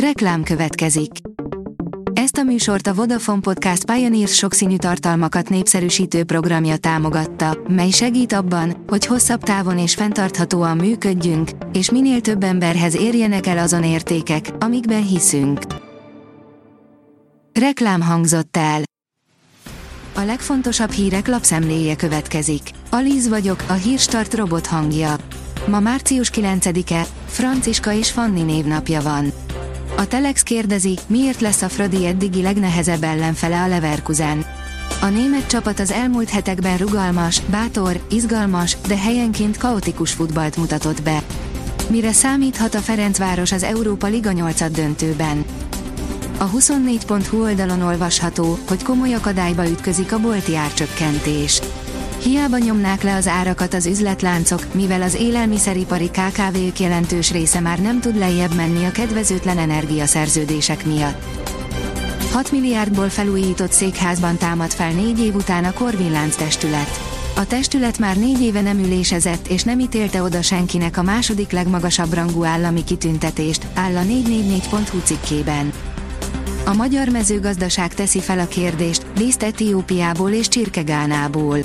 Reklám következik. Ezt a műsort a Vodafone Podcast Pioneers sokszínű tartalmakat népszerűsítő programja támogatta, mely segít abban, hogy hosszabb távon és fenntarthatóan működjünk, és minél több emberhez érjenek el azon értékek, amikben hiszünk. Reklám hangzott el. A legfontosabb hírek lapszemléje következik. Alíz vagyok, a hírstart robot hangja. Ma március 9-e, Franciska és Fanni névnapja van. A Telex kérdezi, miért lesz a Fradi eddigi legnehezebb ellenfele a Leverkusen. A német csapat az elmúlt hetekben rugalmas, bátor, izgalmas, de helyenként kaotikus futballt mutatott be. Mire számíthat a Ferencváros az Európa Liga 8 döntőben? A 24.hu oldalon olvasható, hogy komoly akadályba ütközik a bolti árcsökkentés. Hiába nyomnák le az árakat az üzletláncok, mivel az élelmiszeripari KKV-k jelentős része már nem tud lejjebb menni a kedvezőtlen energiaszerződések miatt. 6 milliárdból felújított székházban támad fel négy év után a Korvin testület. A testület már négy éve nem ülésezett és nem ítélte oda senkinek a második legmagasabb rangú állami kitüntetést, áll a 444.hu cikkében. A magyar mezőgazdaság teszi fel a kérdést, liszt Etiópiából és Csirkegánából.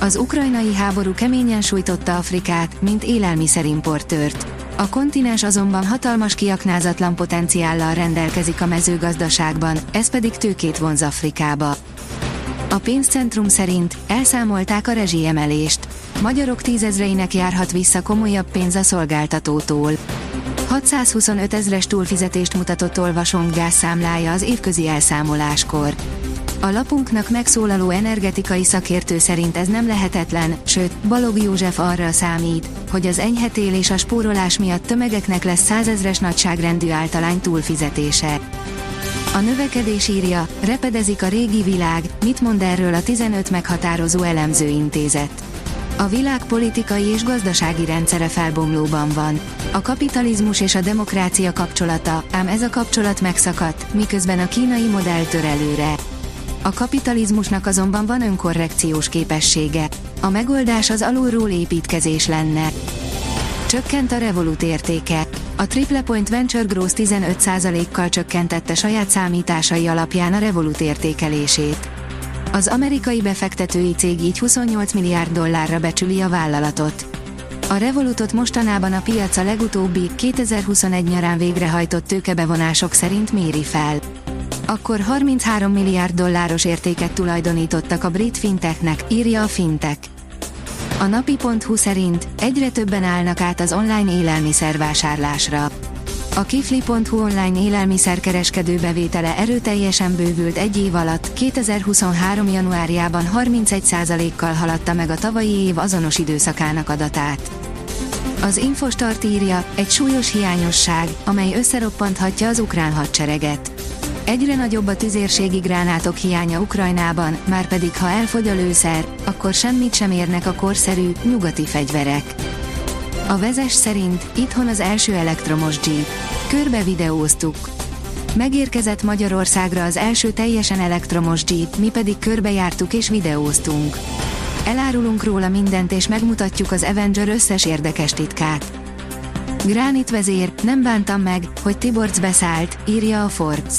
Az ukrajnai háború keményen sújtotta Afrikát, mint élelmiszerimportőrt. A kontinens azonban hatalmas kiaknázatlan potenciállal rendelkezik a mezőgazdaságban, ez pedig tőkét vonz Afrikába. A pénzcentrum szerint elszámolták a rezsiemelést. Magyarok tízezreinek járhat vissza komolyabb pénz a szolgáltatótól. 625 ezres túlfizetést mutatott olvasónk gázszámlája az évközi elszámoláskor. A lapunknak megszólaló energetikai szakértő szerint ez nem lehetetlen, sőt, Balog József arra számít, hogy az enyhetél és a spórolás miatt tömegeknek lesz százezres nagyságrendű általány túlfizetése. A növekedés írja, repedezik a régi világ, mit mond erről a 15 meghatározó elemző intézet. A világ politikai és gazdasági rendszere felbomlóban van. A kapitalizmus és a demokrácia kapcsolata, ám ez a kapcsolat megszakadt, miközben a kínai modell tör előre. A kapitalizmusnak azonban van önkorrekciós képessége. A megoldás az alulról építkezés lenne. Csökkent a Revolut értéke. A Triple Point Venture Growth 15%-kal csökkentette saját számításai alapján a Revolut értékelését. Az amerikai befektetői cég így 28 milliárd dollárra becsüli a vállalatot. A Revolutot mostanában a piac a legutóbbi 2021 nyarán végrehajtott tőkebevonások szerint méri fel akkor 33 milliárd dolláros értéket tulajdonítottak a brit fintechnek, írja a fintech. A napi.hu szerint egyre többen állnak át az online élelmiszervásárlásra. A kifli.hu online élelmiszerkereskedő bevétele erőteljesen bővült egy év alatt, 2023. januárjában 31%-kal haladta meg a tavalyi év azonos időszakának adatát. Az Infostart írja, egy súlyos hiányosság, amely összeroppanthatja az ukrán hadsereget. Egyre nagyobb a tüzérségi gránátok hiánya Ukrajnában, már pedig ha elfogy a lőszer, akkor semmit sem érnek a korszerű, nyugati fegyverek. A vezes szerint itthon az első elektromos Jeep. Körbe videóztuk. Megérkezett Magyarországra az első teljesen elektromos Jeep, mi pedig körbejártuk és videóztunk. Elárulunk róla mindent és megmutatjuk az Avenger összes érdekes titkát. Gránit vezér, nem bántam meg, hogy Tiborcs beszállt, írja a Forbes.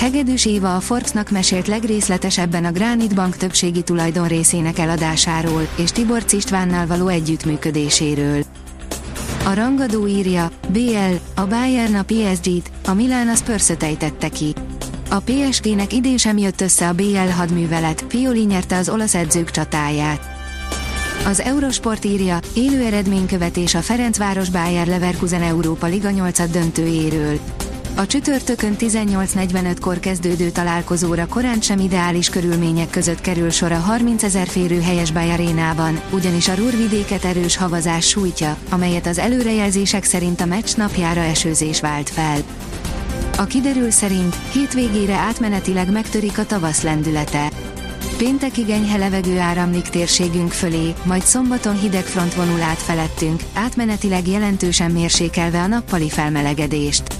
Hegedűs Éva a Forbesnak mesélt legrészletesebben a Granit Bank többségi tulajdon részének eladásáról, és Tibor Istvánnal való együttműködéséről. A rangadó írja, BL, a Bayern a PSG-t, a Milán az pörszötejtette ki. A PSG-nek idén sem jött össze a BL hadművelet, Pioli nyerte az olasz edzők csatáját. Az Eurosport írja, élő eredménykövetés a Ferencváros Bayer Leverkusen Európa Liga 8 döntőjéről. A csütörtökön 18.45-kor kezdődő találkozóra korán sem ideális körülmények között kerül sor a 30 ezer férő helyes arénában, ugyanis a Rúrvidéket erős havazás sújtja, amelyet az előrejelzések szerint a meccs napjára esőzés vált fel. A kiderül szerint hétvégére átmenetileg megtörik a tavasz lendülete. Péntekig enyhe levegő áramlik térségünk fölé, majd szombaton hideg front vonul át felettünk, átmenetileg jelentősen mérsékelve a nappali felmelegedést.